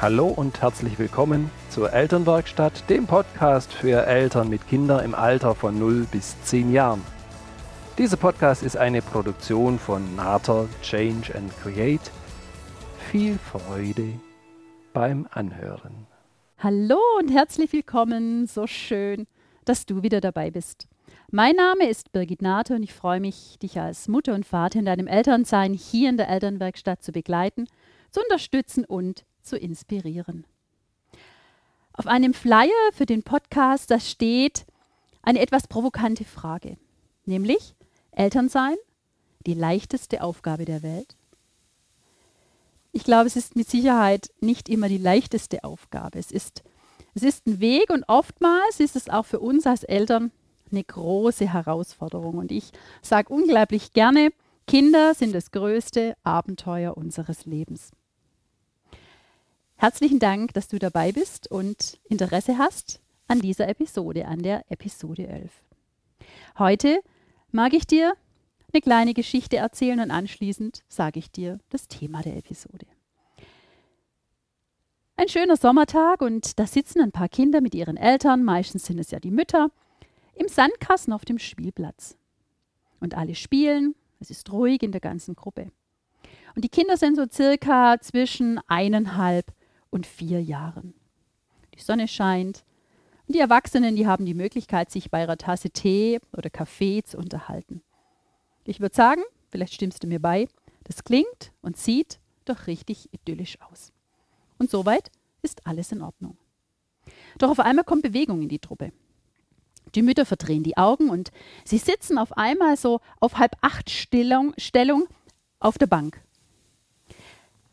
Hallo und herzlich willkommen zur Elternwerkstatt, dem Podcast für Eltern mit Kindern im Alter von 0 bis 10 Jahren. Dieser Podcast ist eine Produktion von Nater Change and Create. Viel Freude beim Anhören. Hallo und herzlich willkommen. So schön, dass du wieder dabei bist. Mein Name ist Birgit Nate und ich freue mich, dich als Mutter und Vater in deinem Elternsein hier in der Elternwerkstatt zu begleiten, zu unterstützen und zu inspirieren. Auf einem Flyer für den Podcast, da steht eine etwas provokante Frage, nämlich Elternsein, die leichteste Aufgabe der Welt. Ich glaube, es ist mit Sicherheit nicht immer die leichteste Aufgabe. Es ist, es ist ein Weg und oftmals ist es auch für uns als Eltern eine große Herausforderung. Und ich sage unglaublich gerne, Kinder sind das größte Abenteuer unseres Lebens. Herzlichen Dank, dass du dabei bist und Interesse hast an dieser Episode, an der Episode 11. Heute mag ich dir eine kleine Geschichte erzählen und anschließend sage ich dir das Thema der Episode. Ein schöner Sommertag und da sitzen ein paar Kinder mit ihren Eltern, meistens sind es ja die Mütter, im Sandkasten auf dem Spielplatz. Und alle spielen, es ist ruhig in der ganzen Gruppe. Und die Kinder sind so circa zwischen eineinhalb und vier Jahren. Die Sonne scheint und die Erwachsenen, die haben die Möglichkeit, sich bei ihrer Tasse Tee oder Kaffee zu unterhalten. Ich würde sagen, vielleicht stimmst du mir bei, das klingt und sieht doch richtig idyllisch aus. Und soweit ist alles in Ordnung. Doch auf einmal kommt Bewegung in die Truppe. Die Mütter verdrehen die Augen und sie sitzen auf einmal so auf halb acht Stellung, Stellung auf der Bank.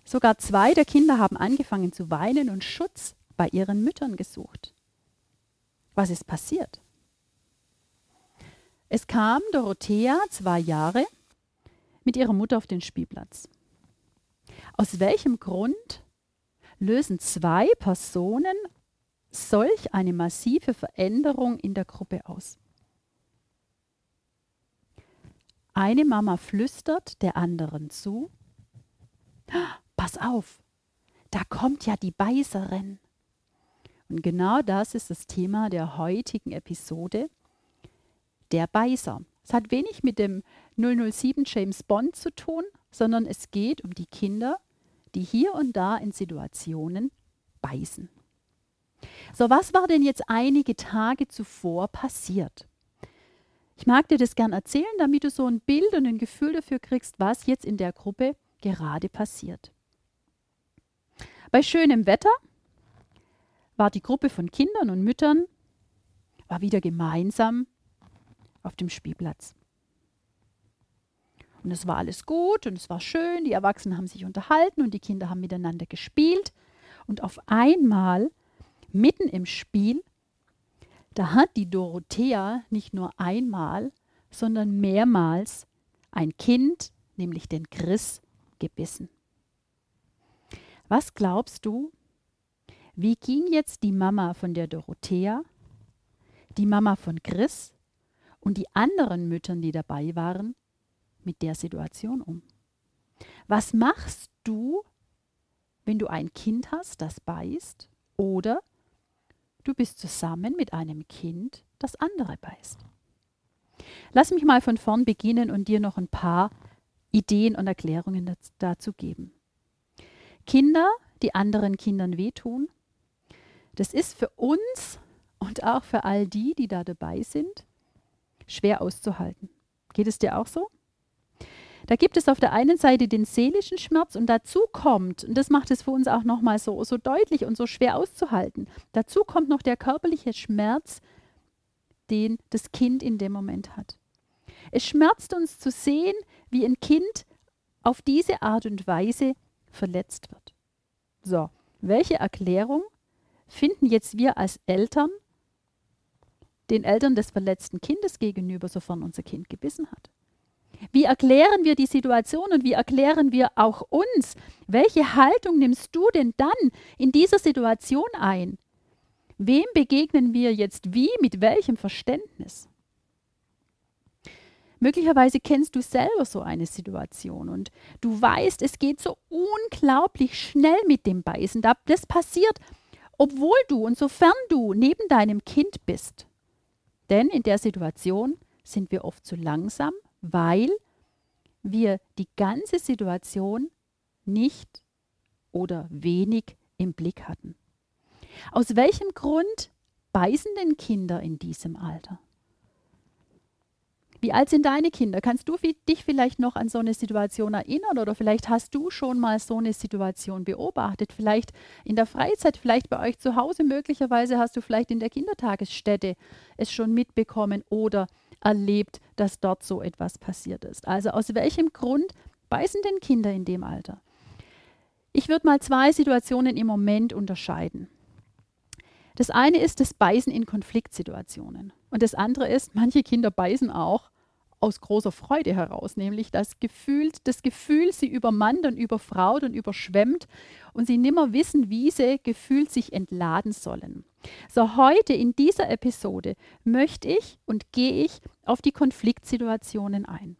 Sogar zwei der Kinder haben angefangen zu weinen und Schutz bei ihren Müttern gesucht. Was ist passiert? Es kam Dorothea, zwei Jahre, mit ihrer Mutter auf den Spielplatz. Aus welchem Grund lösen zwei Personen solch eine massive Veränderung in der Gruppe aus? Eine Mama flüstert der anderen zu, pass auf, da kommt ja die Beißerin. Und genau das ist das Thema der heutigen Episode, der Beißer. Es hat wenig mit dem 007 James Bond zu tun, sondern es geht um die Kinder, die hier und da in Situationen beißen. So, was war denn jetzt einige Tage zuvor passiert? Ich mag dir das gern erzählen, damit du so ein Bild und ein Gefühl dafür kriegst, was jetzt in der Gruppe gerade passiert. Bei schönem Wetter war die Gruppe von Kindern und Müttern war wieder gemeinsam auf dem Spielplatz. Und es war alles gut und es war schön, die Erwachsenen haben sich unterhalten und die Kinder haben miteinander gespielt. Und auf einmal, mitten im Spiel, da hat die Dorothea nicht nur einmal, sondern mehrmals ein Kind, nämlich den Chris, gebissen. Was glaubst du, wie ging jetzt die Mama von der Dorothea, die Mama von Chris und die anderen Müttern, die dabei waren, mit der Situation um? Was machst du, wenn du ein Kind hast, das beißt oder du bist zusammen mit einem Kind, das andere beißt? Lass mich mal von vorn beginnen und dir noch ein paar Ideen und Erklärungen dazu geben. Kinder, die anderen Kindern wehtun, das ist für uns und auch für all die, die da dabei sind, schwer auszuhalten. Geht es dir auch so? Da gibt es auf der einen Seite den seelischen Schmerz und dazu kommt, und das macht es für uns auch nochmal so, so deutlich und so schwer auszuhalten, dazu kommt noch der körperliche Schmerz, den das Kind in dem Moment hat. Es schmerzt uns zu sehen, wie ein Kind auf diese Art und Weise verletzt wird. So, welche Erklärung finden jetzt wir als Eltern den Eltern des verletzten Kindes gegenüber, sofern unser Kind gebissen hat? Wie erklären wir die Situation und wie erklären wir auch uns? Welche Haltung nimmst du denn dann in dieser Situation ein? Wem begegnen wir jetzt wie, mit welchem Verständnis? Möglicherweise kennst du selber so eine Situation und du weißt, es geht so unglaublich schnell mit dem Beißen. Das passiert, obwohl du und sofern du neben deinem Kind bist. Denn in der Situation sind wir oft zu langsam, weil wir die ganze Situation nicht oder wenig im Blick hatten. Aus welchem Grund beißen denn Kinder in diesem Alter? Wie alt sind deine Kinder? Kannst du dich vielleicht noch an so eine Situation erinnern oder vielleicht hast du schon mal so eine Situation beobachtet? Vielleicht in der Freizeit, vielleicht bei euch zu Hause, möglicherweise hast du vielleicht in der Kindertagesstätte es schon mitbekommen oder erlebt, dass dort so etwas passiert ist. Also aus welchem Grund beißen denn Kinder in dem Alter? Ich würde mal zwei Situationen im Moment unterscheiden. Das eine ist das Beißen in Konfliktsituationen. Und das andere ist, manche Kinder beißen auch, aus großer Freude heraus, nämlich das Gefühl, das Gefühl, sie übermannt und überfraut und überschwemmt und sie nimmer wissen, wie sie gefühlt sich entladen sollen. So heute in dieser Episode möchte ich und gehe ich auf die Konfliktsituationen ein.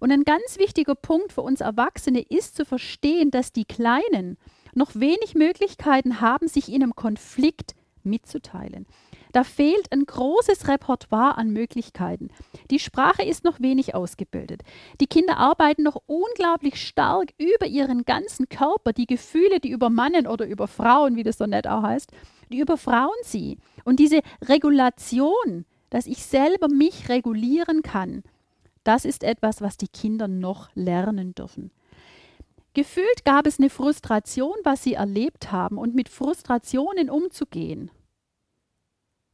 Und ein ganz wichtiger Punkt für uns Erwachsene ist zu verstehen, dass die Kleinen noch wenig Möglichkeiten haben, sich in einem Konflikt mitzuteilen. Da fehlt ein großes Repertoire an Möglichkeiten. Die Sprache ist noch wenig ausgebildet. Die Kinder arbeiten noch unglaublich stark über ihren ganzen Körper. Die Gefühle, die über Mannen oder über Frauen, wie das so nett auch heißt, die überfrauen sie. Und diese Regulation, dass ich selber mich regulieren kann, das ist etwas, was die Kinder noch lernen dürfen. Gefühlt gab es eine Frustration, was sie erlebt haben und mit Frustrationen umzugehen.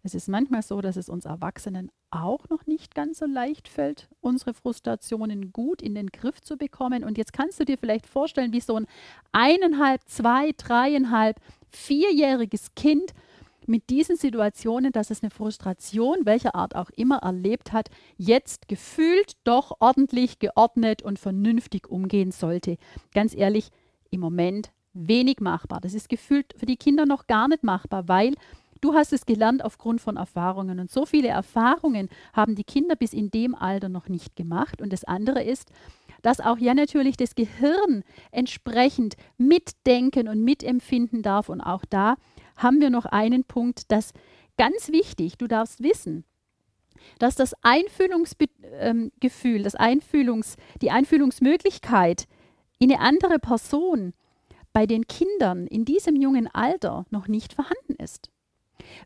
Es ist manchmal so, dass es uns Erwachsenen auch noch nicht ganz so leicht fällt, unsere Frustrationen gut in den Griff zu bekommen. Und jetzt kannst du dir vielleicht vorstellen, wie so ein eineinhalb, zwei, dreieinhalb, vierjähriges Kind mit diesen Situationen, dass es eine Frustration, welcher Art auch immer, erlebt hat, jetzt gefühlt doch ordentlich, geordnet und vernünftig umgehen sollte. Ganz ehrlich, im Moment wenig machbar. Das ist gefühlt für die Kinder noch gar nicht machbar, weil Du hast es gelernt aufgrund von Erfahrungen. Und so viele Erfahrungen haben die Kinder bis in dem Alter noch nicht gemacht. Und das andere ist, dass auch ja natürlich das Gehirn entsprechend mitdenken und mitempfinden darf. Und auch da haben wir noch einen Punkt, das ganz wichtig, du darfst wissen, dass das Einfühlungsgefühl, ähm, das Einfühlungs, die Einfühlungsmöglichkeit in eine andere Person bei den Kindern in diesem jungen Alter noch nicht vorhanden ist.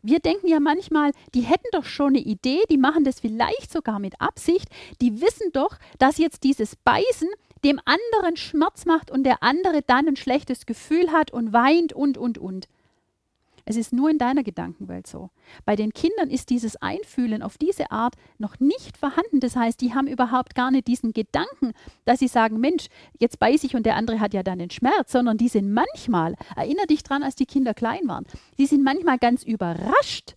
Wir denken ja manchmal, die hätten doch schon eine Idee, die machen das vielleicht sogar mit Absicht, die wissen doch, dass jetzt dieses Beißen dem anderen Schmerz macht und der andere dann ein schlechtes Gefühl hat und weint und, und, und. Es ist nur in deiner Gedankenwelt so. Bei den Kindern ist dieses Einfühlen auf diese Art noch nicht vorhanden. Das heißt, die haben überhaupt gar nicht diesen Gedanken, dass sie sagen, Mensch, jetzt beiß ich und der andere hat ja dann den Schmerz, sondern die sind manchmal, erinnere dich dran, als die Kinder klein waren, die sind manchmal ganz überrascht,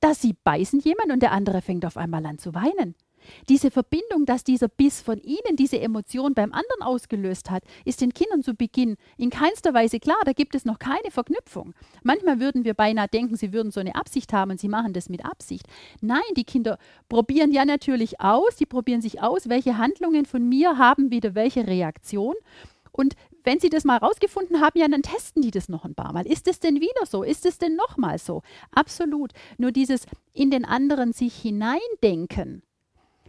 dass sie beißen jemand und der andere fängt auf einmal an zu weinen. Diese Verbindung, dass dieser Biss von ihnen diese Emotion beim anderen ausgelöst hat, ist den Kindern zu Beginn in keinster Weise klar. Da gibt es noch keine Verknüpfung. Manchmal würden wir beinahe denken, sie würden so eine Absicht haben und sie machen das mit Absicht. Nein, die Kinder probieren ja natürlich aus, sie probieren sich aus, welche Handlungen von mir haben wieder welche Reaktion. Und wenn sie das mal rausgefunden haben, ja, dann testen die das noch ein paar Mal. Ist es denn wieder so? Ist es denn nochmal so? Absolut. Nur dieses in den anderen sich hineindenken,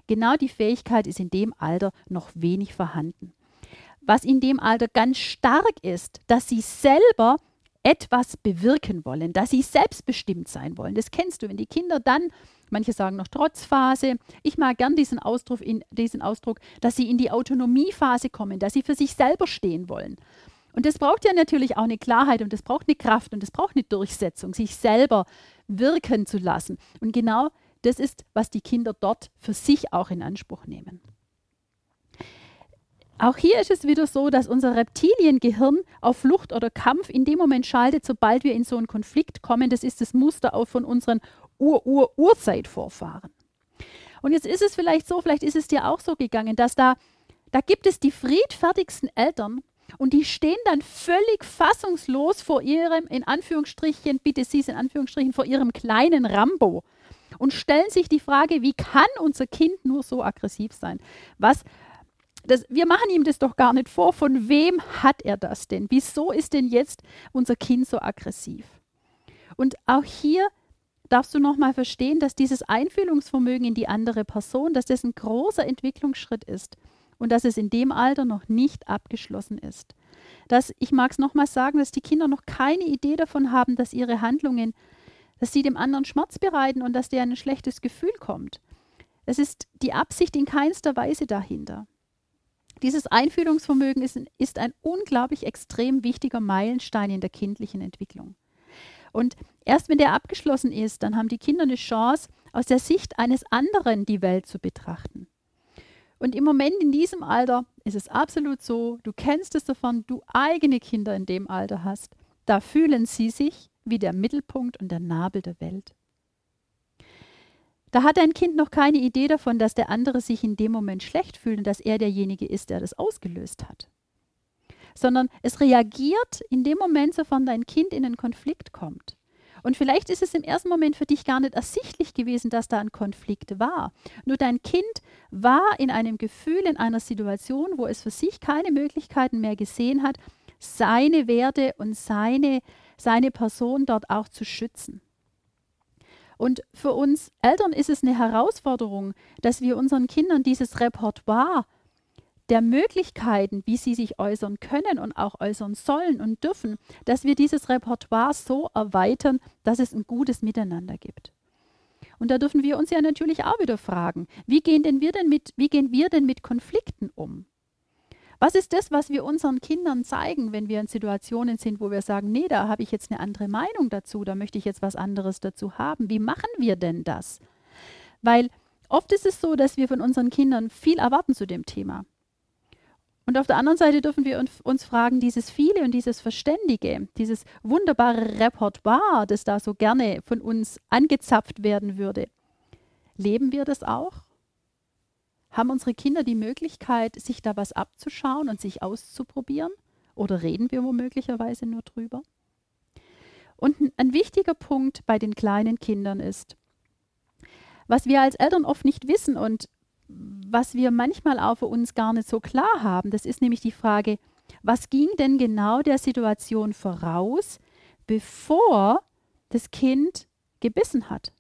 Genau die Fähigkeit ist in dem Alter noch wenig vorhanden. Was in dem Alter ganz stark ist, dass sie selber etwas bewirken wollen, dass sie selbstbestimmt sein wollen. Das kennst du, wenn die Kinder dann, manche sagen noch Trotzphase, ich mag gern diesen Ausdruck, in, diesen Ausdruck, dass sie in die Autonomiephase kommen, dass sie für sich selber stehen wollen. Und das braucht ja natürlich auch eine Klarheit und das braucht eine Kraft und das braucht eine Durchsetzung, sich selber wirken zu lassen. Und genau das ist, was die Kinder dort für sich auch in Anspruch nehmen. Auch hier ist es wieder so, dass unser Reptiliengehirn auf Flucht oder Kampf in dem Moment schaltet, sobald wir in so einen Konflikt kommen. Das ist das Muster auch von unseren Ur-Ur-Urzeitvorfahren. Und jetzt ist es vielleicht so, vielleicht ist es dir auch so gegangen, dass da, da gibt es die friedfertigsten Eltern und die stehen dann völlig fassungslos vor ihrem, in Anführungsstrichen, bitte sie in Anführungsstrichen, vor ihrem kleinen Rambo und stellen sich die Frage, wie kann unser Kind nur so aggressiv sein? Was das, wir machen ihm das doch gar nicht vor. Von wem hat er das denn? Wieso ist denn jetzt unser Kind so aggressiv? Und auch hier darfst du nochmal verstehen, dass dieses Einfühlungsvermögen in die andere Person, dass das ein großer Entwicklungsschritt ist und dass es in dem Alter noch nicht abgeschlossen ist. Dass, ich mag es nochmal sagen, dass die Kinder noch keine Idee davon haben, dass ihre Handlungen, dass sie dem anderen Schmerz bereiten und dass der ein schlechtes Gefühl kommt. Es ist die Absicht in keinster Weise dahinter. Dieses Einfühlungsvermögen ist, ist ein unglaublich extrem wichtiger Meilenstein in der kindlichen Entwicklung. Und erst wenn der abgeschlossen ist, dann haben die Kinder eine Chance, aus der Sicht eines anderen die Welt zu betrachten. Und im Moment in diesem Alter ist es absolut so, du kennst es davon, du eigene Kinder in dem Alter hast. Da fühlen sie sich wie der Mittelpunkt und der Nabel der Welt. Da hat ein Kind noch keine Idee davon, dass der andere sich in dem Moment schlecht fühlt und dass er derjenige ist, der das ausgelöst hat. Sondern es reagiert in dem Moment, sofern dein Kind in einen Konflikt kommt. Und vielleicht ist es im ersten Moment für dich gar nicht ersichtlich gewesen, dass da ein Konflikt war. Nur dein Kind war in einem Gefühl, in einer Situation, wo es für sich keine Möglichkeiten mehr gesehen hat, seine Werte und seine, seine Person dort auch zu schützen. Und für uns Eltern ist es eine Herausforderung, dass wir unseren Kindern dieses Repertoire der Möglichkeiten, wie sie sich äußern können und auch äußern sollen und dürfen, dass wir dieses Repertoire so erweitern, dass es ein gutes Miteinander gibt. Und da dürfen wir uns ja natürlich auch wieder fragen, wie gehen denn wir denn mit, wie gehen wir denn mit Konflikten um? Was ist das, was wir unseren Kindern zeigen, wenn wir in Situationen sind, wo wir sagen, nee, da habe ich jetzt eine andere Meinung dazu, da möchte ich jetzt was anderes dazu haben. Wie machen wir denn das? Weil oft ist es so, dass wir von unseren Kindern viel erwarten zu dem Thema. Und auf der anderen Seite dürfen wir uns fragen, dieses viele und dieses Verständige, dieses wunderbare Repertoire, das da so gerne von uns angezapft werden würde, leben wir das auch? Haben unsere Kinder die Möglichkeit, sich da was abzuschauen und sich auszuprobieren? Oder reden wir womöglicherweise nur drüber? Und ein wichtiger Punkt bei den kleinen Kindern ist, was wir als Eltern oft nicht wissen und was wir manchmal auch für uns gar nicht so klar haben. Das ist nämlich die Frage, was ging denn genau der Situation voraus, bevor das Kind gebissen hat?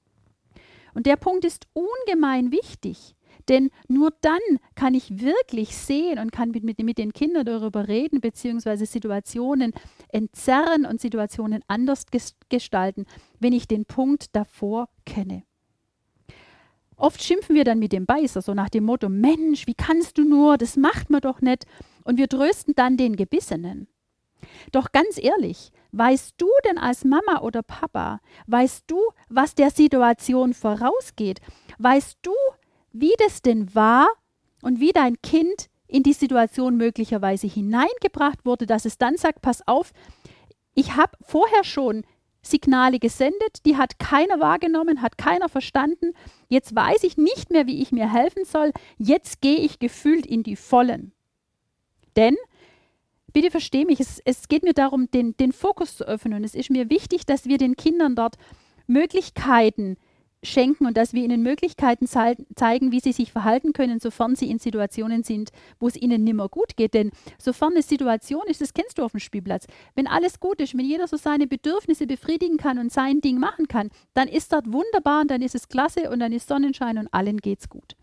Und der Punkt ist ungemein wichtig, denn nur dann kann ich wirklich sehen und kann mit, mit, mit den Kindern darüber reden, beziehungsweise Situationen entzerren und Situationen anders gestalten, wenn ich den Punkt davor kenne. Oft schimpfen wir dann mit dem Beißer, so nach dem Motto, Mensch, wie kannst du nur, das macht man doch nicht. Und wir trösten dann den Gebissenen. Doch ganz ehrlich, weißt du denn als Mama oder Papa, weißt du, was der Situation vorausgeht? Weißt du, wie das denn war und wie dein Kind in die Situation möglicherweise hineingebracht wurde, dass es dann sagt, pass auf, ich habe vorher schon Signale gesendet, die hat keiner wahrgenommen, hat keiner verstanden. Jetzt weiß ich nicht mehr, wie ich mir helfen soll. Jetzt gehe ich gefühlt in die Vollen. Denn, bitte verstehe mich, es, es geht mir darum, den, den Fokus zu öffnen. Es ist mir wichtig, dass wir den Kindern dort Möglichkeiten schenken und dass wir ihnen Möglichkeiten zeigen, wie sie sich verhalten können, sofern sie in Situationen sind, wo es ihnen nimmer gut geht. Denn sofern eine Situation ist, das kennst du auf dem Spielplatz, wenn alles gut ist, wenn jeder so seine Bedürfnisse befriedigen kann und sein Ding machen kann, dann ist das wunderbar und dann ist es klasse und dann ist Sonnenschein und allen geht's gut.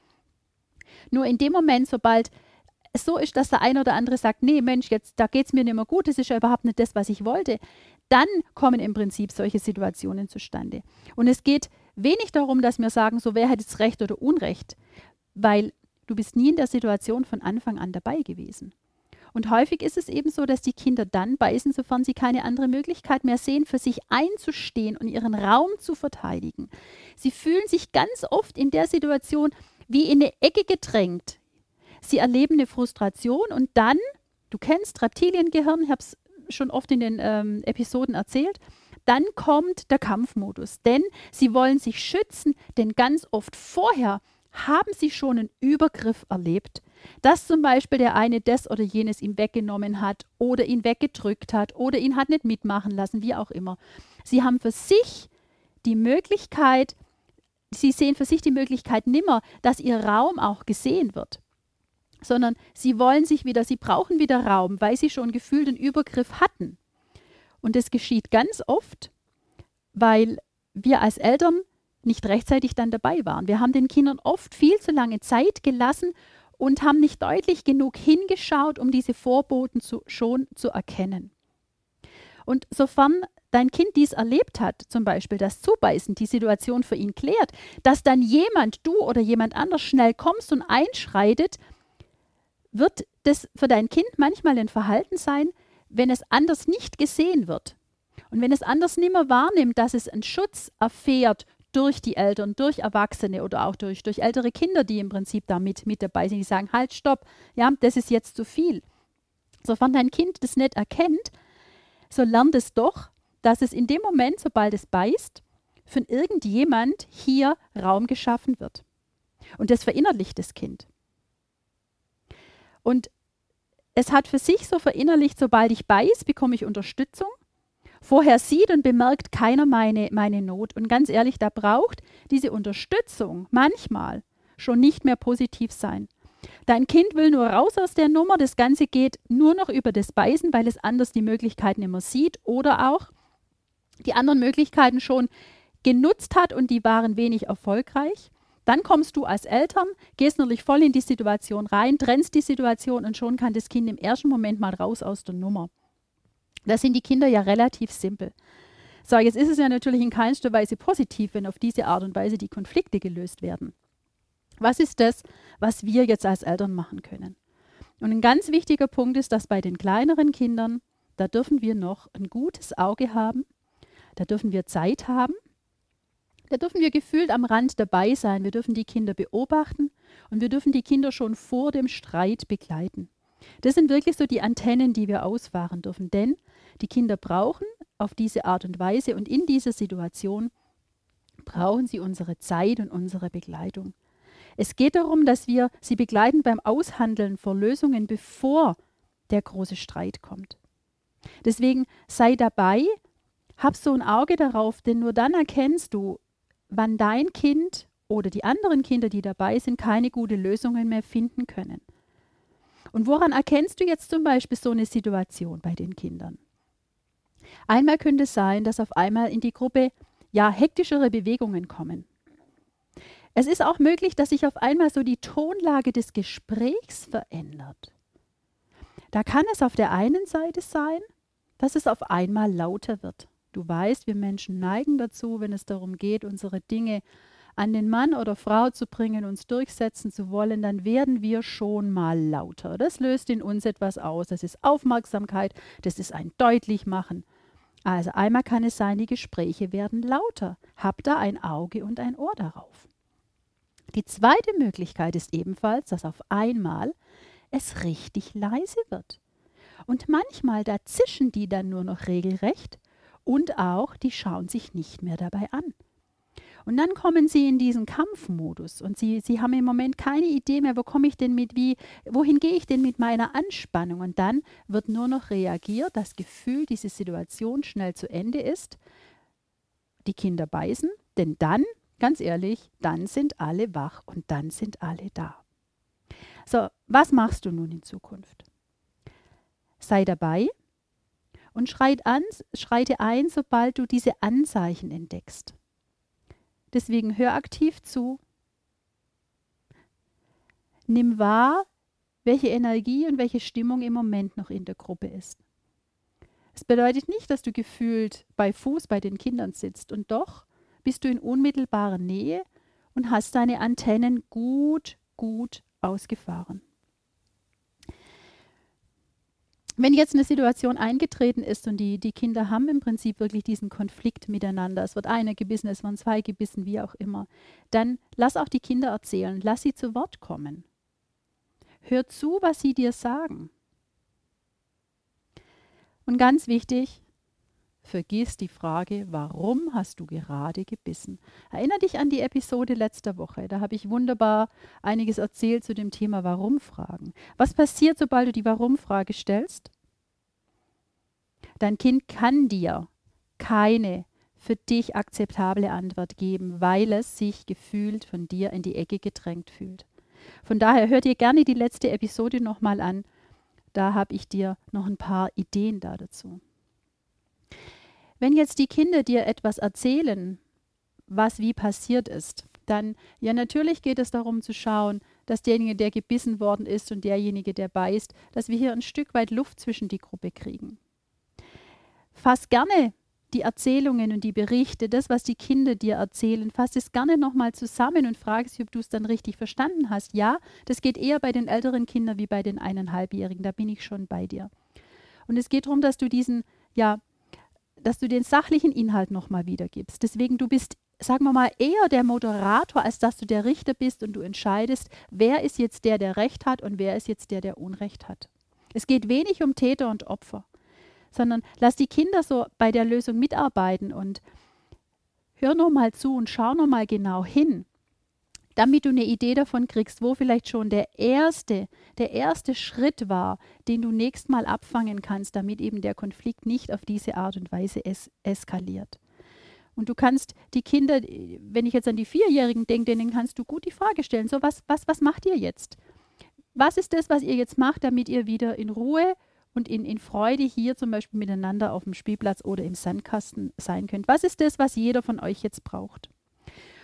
Nur in dem Moment, sobald es so ist, dass der eine oder andere sagt, nee, Mensch, jetzt da geht es mir nicht mehr gut, das ist ja überhaupt nicht das, was ich wollte, dann kommen im Prinzip solche Situationen zustande. Und es geht wenig darum, dass wir sagen, so wer hat jetzt Recht oder Unrecht, weil du bist nie in der Situation von Anfang an dabei gewesen. Und häufig ist es eben so, dass die Kinder dann beißen, sofern sie keine andere Möglichkeit mehr sehen, für sich einzustehen und ihren Raum zu verteidigen. Sie fühlen sich ganz oft in der Situation wie in eine Ecke gedrängt. Sie erleben eine Frustration und dann, du kennst Reptiliengehirn, ich habe es schon oft in den ähm, Episoden erzählt, dann kommt der Kampfmodus, denn sie wollen sich schützen, denn ganz oft vorher haben sie schon einen Übergriff erlebt, dass zum Beispiel der eine das oder jenes ihm weggenommen hat oder ihn weggedrückt hat oder ihn hat nicht mitmachen lassen, wie auch immer. Sie haben für sich die Möglichkeit, sie sehen für sich die Möglichkeit nimmer, dass ihr Raum auch gesehen wird, sondern sie wollen sich wieder, sie brauchen wieder Raum, weil sie schon gefühlt einen Übergriff hatten. Und das geschieht ganz oft, weil wir als Eltern nicht rechtzeitig dann dabei waren. Wir haben den Kindern oft viel zu lange Zeit gelassen und haben nicht deutlich genug hingeschaut, um diese Vorboten zu, schon zu erkennen. Und sofern dein Kind dies erlebt hat, zum Beispiel das Zubeißen, die Situation für ihn klärt, dass dann jemand, du oder jemand anders schnell kommst und einschreitet, wird das für dein Kind manchmal ein Verhalten sein, wenn es anders nicht gesehen wird. Und wenn es anders nicht mehr wahrnimmt, dass es einen Schutz erfährt durch die Eltern, durch Erwachsene oder auch durch, durch ältere Kinder, die im Prinzip da mit, mit dabei sind, die sagen, halt, stopp, ja, das ist jetzt zu viel. Sofern dein Kind das nicht erkennt, so lernt es doch, dass es in dem Moment, sobald es beißt, von irgendjemand hier Raum geschaffen wird. Und das verinnerlicht das Kind. Und es hat für sich so verinnerlicht, sobald ich beiß, bekomme ich Unterstützung. Vorher sieht und bemerkt keiner meine, meine Not. Und ganz ehrlich, da braucht diese Unterstützung manchmal schon nicht mehr positiv sein. Dein Kind will nur raus aus der Nummer, das Ganze geht nur noch über das Beißen, weil es anders die Möglichkeiten immer sieht oder auch die anderen Möglichkeiten schon genutzt hat und die waren wenig erfolgreich. Dann kommst du als Eltern, gehst natürlich voll in die Situation rein, trennst die Situation und schon kann das Kind im ersten Moment mal raus aus der Nummer. Da sind die Kinder ja relativ simpel. So, jetzt ist es ja natürlich in keinster Weise positiv, wenn auf diese Art und Weise die Konflikte gelöst werden. Was ist das, was wir jetzt als Eltern machen können? Und ein ganz wichtiger Punkt ist, dass bei den kleineren Kindern, da dürfen wir noch ein gutes Auge haben, da dürfen wir Zeit haben, da dürfen wir gefühlt am Rand dabei sein, wir dürfen die Kinder beobachten und wir dürfen die Kinder schon vor dem Streit begleiten. Das sind wirklich so die Antennen, die wir ausfahren dürfen, denn die Kinder brauchen auf diese Art und Weise und in dieser Situation brauchen sie unsere Zeit und unsere Begleitung. Es geht darum, dass wir sie begleiten beim Aushandeln von Lösungen, bevor der große Streit kommt. Deswegen sei dabei, hab so ein Auge darauf, denn nur dann erkennst du, wann dein Kind oder die anderen Kinder, die dabei sind, keine gute Lösungen mehr finden können. Und woran erkennst du jetzt zum Beispiel so eine Situation bei den Kindern? Einmal könnte es sein, dass auf einmal in die Gruppe ja hektischere Bewegungen kommen. Es ist auch möglich, dass sich auf einmal so die Tonlage des Gesprächs verändert. Da kann es auf der einen Seite sein, dass es auf einmal lauter wird. Du weißt, wir Menschen neigen dazu, wenn es darum geht, unsere Dinge an den Mann oder Frau zu bringen, uns durchsetzen zu wollen, dann werden wir schon mal lauter. Das löst in uns etwas aus. Das ist Aufmerksamkeit, das ist ein Deutlichmachen. Also einmal kann es sein, die Gespräche werden lauter. Hab da ein Auge und ein Ohr darauf. Die zweite Möglichkeit ist ebenfalls, dass auf einmal es richtig leise wird. Und manchmal, da zischen die dann nur noch regelrecht und auch, die schauen sich nicht mehr dabei an. Und dann kommen sie in diesen Kampfmodus und sie, sie haben im Moment keine Idee mehr, wo komme ich denn mit, wie, wohin gehe ich denn mit meiner Anspannung? Und dann wird nur noch reagiert, das Gefühl, diese Situation schnell zu Ende ist. Die Kinder beißen, denn dann, ganz ehrlich, dann sind alle wach und dann sind alle da. So, was machst du nun in Zukunft? Sei dabei und schreit an, schreite ein, sobald du diese Anzeichen entdeckst. Deswegen hör aktiv zu. Nimm wahr, welche Energie und welche Stimmung im Moment noch in der Gruppe ist. Es bedeutet nicht, dass du gefühlt bei Fuß bei den Kindern sitzt und doch bist du in unmittelbarer Nähe und hast deine Antennen gut, gut ausgefahren wenn jetzt eine Situation eingetreten ist und die, die Kinder haben im Prinzip wirklich diesen Konflikt miteinander, es wird einer gebissen, es werden zwei gebissen, wie auch immer, dann lass auch die Kinder erzählen, lass sie zu Wort kommen. Hör zu, was sie dir sagen. Und ganz wichtig, vergiss die Frage, warum hast du gerade gebissen? Erinner dich an die Episode letzter Woche. Da habe ich wunderbar einiges erzählt zu dem Thema Warum-Fragen. Was passiert, sobald du die Warum-Frage stellst? Dein Kind kann dir keine für dich akzeptable Antwort geben, weil es sich gefühlt von dir in die Ecke gedrängt fühlt. Von daher hört dir gerne die letzte Episode nochmal an. Da habe ich dir noch ein paar Ideen da dazu. Wenn jetzt die Kinder dir etwas erzählen, was wie passiert ist, dann ja natürlich geht es darum zu schauen, dass derjenige, der gebissen worden ist und derjenige, der beißt, dass wir hier ein Stück weit Luft zwischen die Gruppe kriegen. Fass gerne die Erzählungen und die Berichte, das, was die Kinder dir erzählen, fass es gerne nochmal zusammen und frage sie, ob du es dann richtig verstanden hast. Ja, das geht eher bei den älteren Kindern wie bei den eineinhalbjährigen, da bin ich schon bei dir. Und es geht darum, dass du diesen, ja, dass du den sachlichen Inhalt nochmal wiedergibst. Deswegen, du bist sagen wir mal, eher der Moderator, als dass du der Richter bist und du entscheidest, wer ist jetzt der, der Recht hat und wer ist jetzt der, der Unrecht hat. Es geht wenig um Täter und Opfer, sondern lass die Kinder so bei der Lösung mitarbeiten und hör noch mal zu und schau noch mal genau hin, damit du eine Idee davon kriegst, wo vielleicht schon der erste, der erste Schritt war, den du nächst mal abfangen kannst, damit eben der Konflikt nicht auf diese Art und Weise es eskaliert. Und du kannst die Kinder, wenn ich jetzt an die Vierjährigen denke, denen kannst du gut die Frage stellen, so was, was, was macht ihr jetzt? Was ist das, was ihr jetzt macht, damit ihr wieder in Ruhe und in, in Freude hier zum Beispiel miteinander auf dem Spielplatz oder im Sandkasten sein könnt? Was ist das, was jeder von euch jetzt braucht?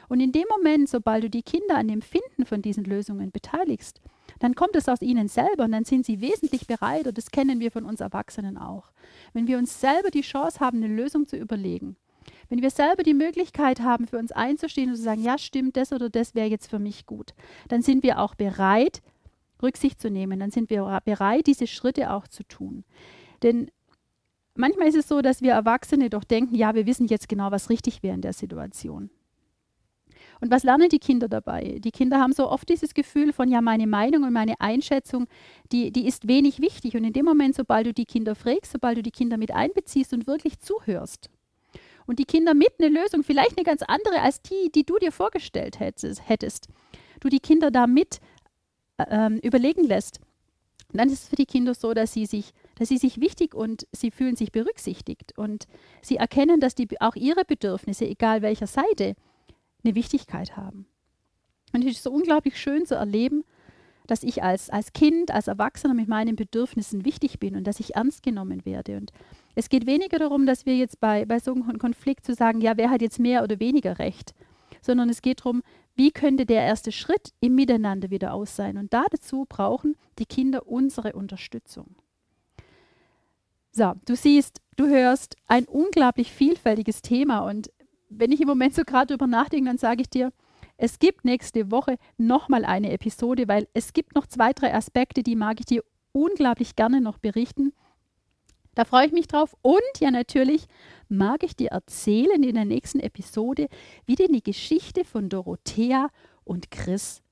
Und in dem Moment, sobald du die Kinder an dem Finden von diesen Lösungen beteiligst, dann kommt es aus ihnen selber und dann sind sie wesentlich bereit und das kennen wir von uns Erwachsenen auch. Wenn wir uns selber die Chance haben, eine Lösung zu überlegen, wenn wir selber die Möglichkeit haben, für uns einzustehen und zu sagen, ja, stimmt, das oder das wäre jetzt für mich gut, dann sind wir auch bereit, Rücksicht zu nehmen. Dann sind wir bereit, diese Schritte auch zu tun. Denn manchmal ist es so, dass wir Erwachsene doch denken, ja, wir wissen jetzt genau, was richtig wäre in der Situation. Und was lernen die Kinder dabei? Die Kinder haben so oft dieses Gefühl von, ja, meine Meinung und meine Einschätzung, die, die ist wenig wichtig. Und in dem Moment, sobald du die Kinder fragst, sobald du die Kinder mit einbeziehst und wirklich zuhörst, und die Kinder mit eine Lösung, vielleicht eine ganz andere als die, die du dir vorgestellt hättest, du die Kinder da mit ähm, überlegen lässt, dann ist es für die Kinder so, dass sie sich, dass sie sich wichtig und sie fühlen sich berücksichtigt und sie erkennen, dass die, auch ihre Bedürfnisse, egal welcher Seite, eine Wichtigkeit haben. Und es ist so unglaublich schön zu erleben, dass ich als, als Kind, als Erwachsener mit meinen Bedürfnissen wichtig bin und dass ich ernst genommen werde. Und es geht weniger darum, dass wir jetzt bei, bei so einem Konflikt zu sagen, ja, wer hat jetzt mehr oder weniger Recht, sondern es geht darum, wie könnte der erste Schritt im Miteinander wieder aus sein. Und dazu brauchen die Kinder unsere Unterstützung. So, du siehst, du hörst ein unglaublich vielfältiges Thema und wenn ich im Moment so gerade drüber nachdenke, dann sage ich dir, es gibt nächste Woche nochmal eine Episode, weil es gibt noch zwei, drei Aspekte, die mag ich dir unglaublich gerne noch berichten. Da freue ich mich drauf. Und ja, natürlich mag ich dir erzählen in der nächsten Episode, wie denn die Geschichte von Dorothea und Chris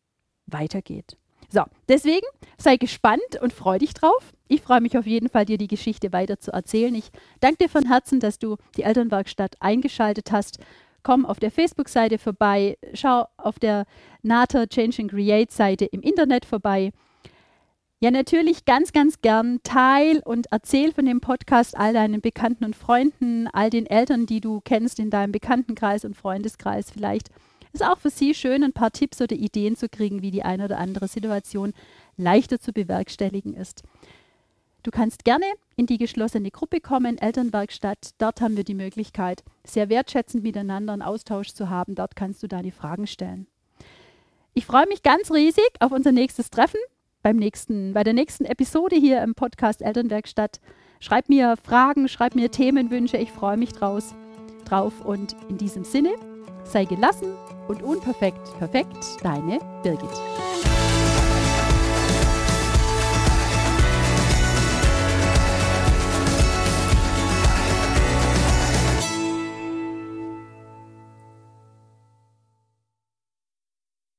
weitergeht. So, deswegen sei gespannt und freu dich drauf. Ich freue mich auf jeden Fall, dir die Geschichte weiter zu erzählen. Ich danke dir von Herzen, dass du die Elternwerkstatt eingeschaltet hast komm auf der Facebook-Seite vorbei, schau auf der NATA Change and Create Seite im Internet vorbei. Ja, natürlich ganz, ganz gern teil und erzähl von dem Podcast all deinen Bekannten und Freunden, all den Eltern, die du kennst in deinem Bekanntenkreis und Freundeskreis. Vielleicht ist auch für sie schön, ein paar Tipps oder Ideen zu kriegen, wie die eine oder andere Situation leichter zu bewerkstelligen ist. Du kannst gerne in die geschlossene Gruppe kommen, Elternwerkstatt. Dort haben wir die Möglichkeit, sehr wertschätzend miteinander einen Austausch zu haben. Dort kannst du deine Fragen stellen. Ich freue mich ganz riesig auf unser nächstes Treffen beim nächsten, bei der nächsten Episode hier im Podcast Elternwerkstatt. Schreib mir Fragen, schreib mir Themenwünsche. Ich freue mich draus, drauf. Und in diesem Sinne, sei gelassen und unperfekt perfekt, deine Birgit.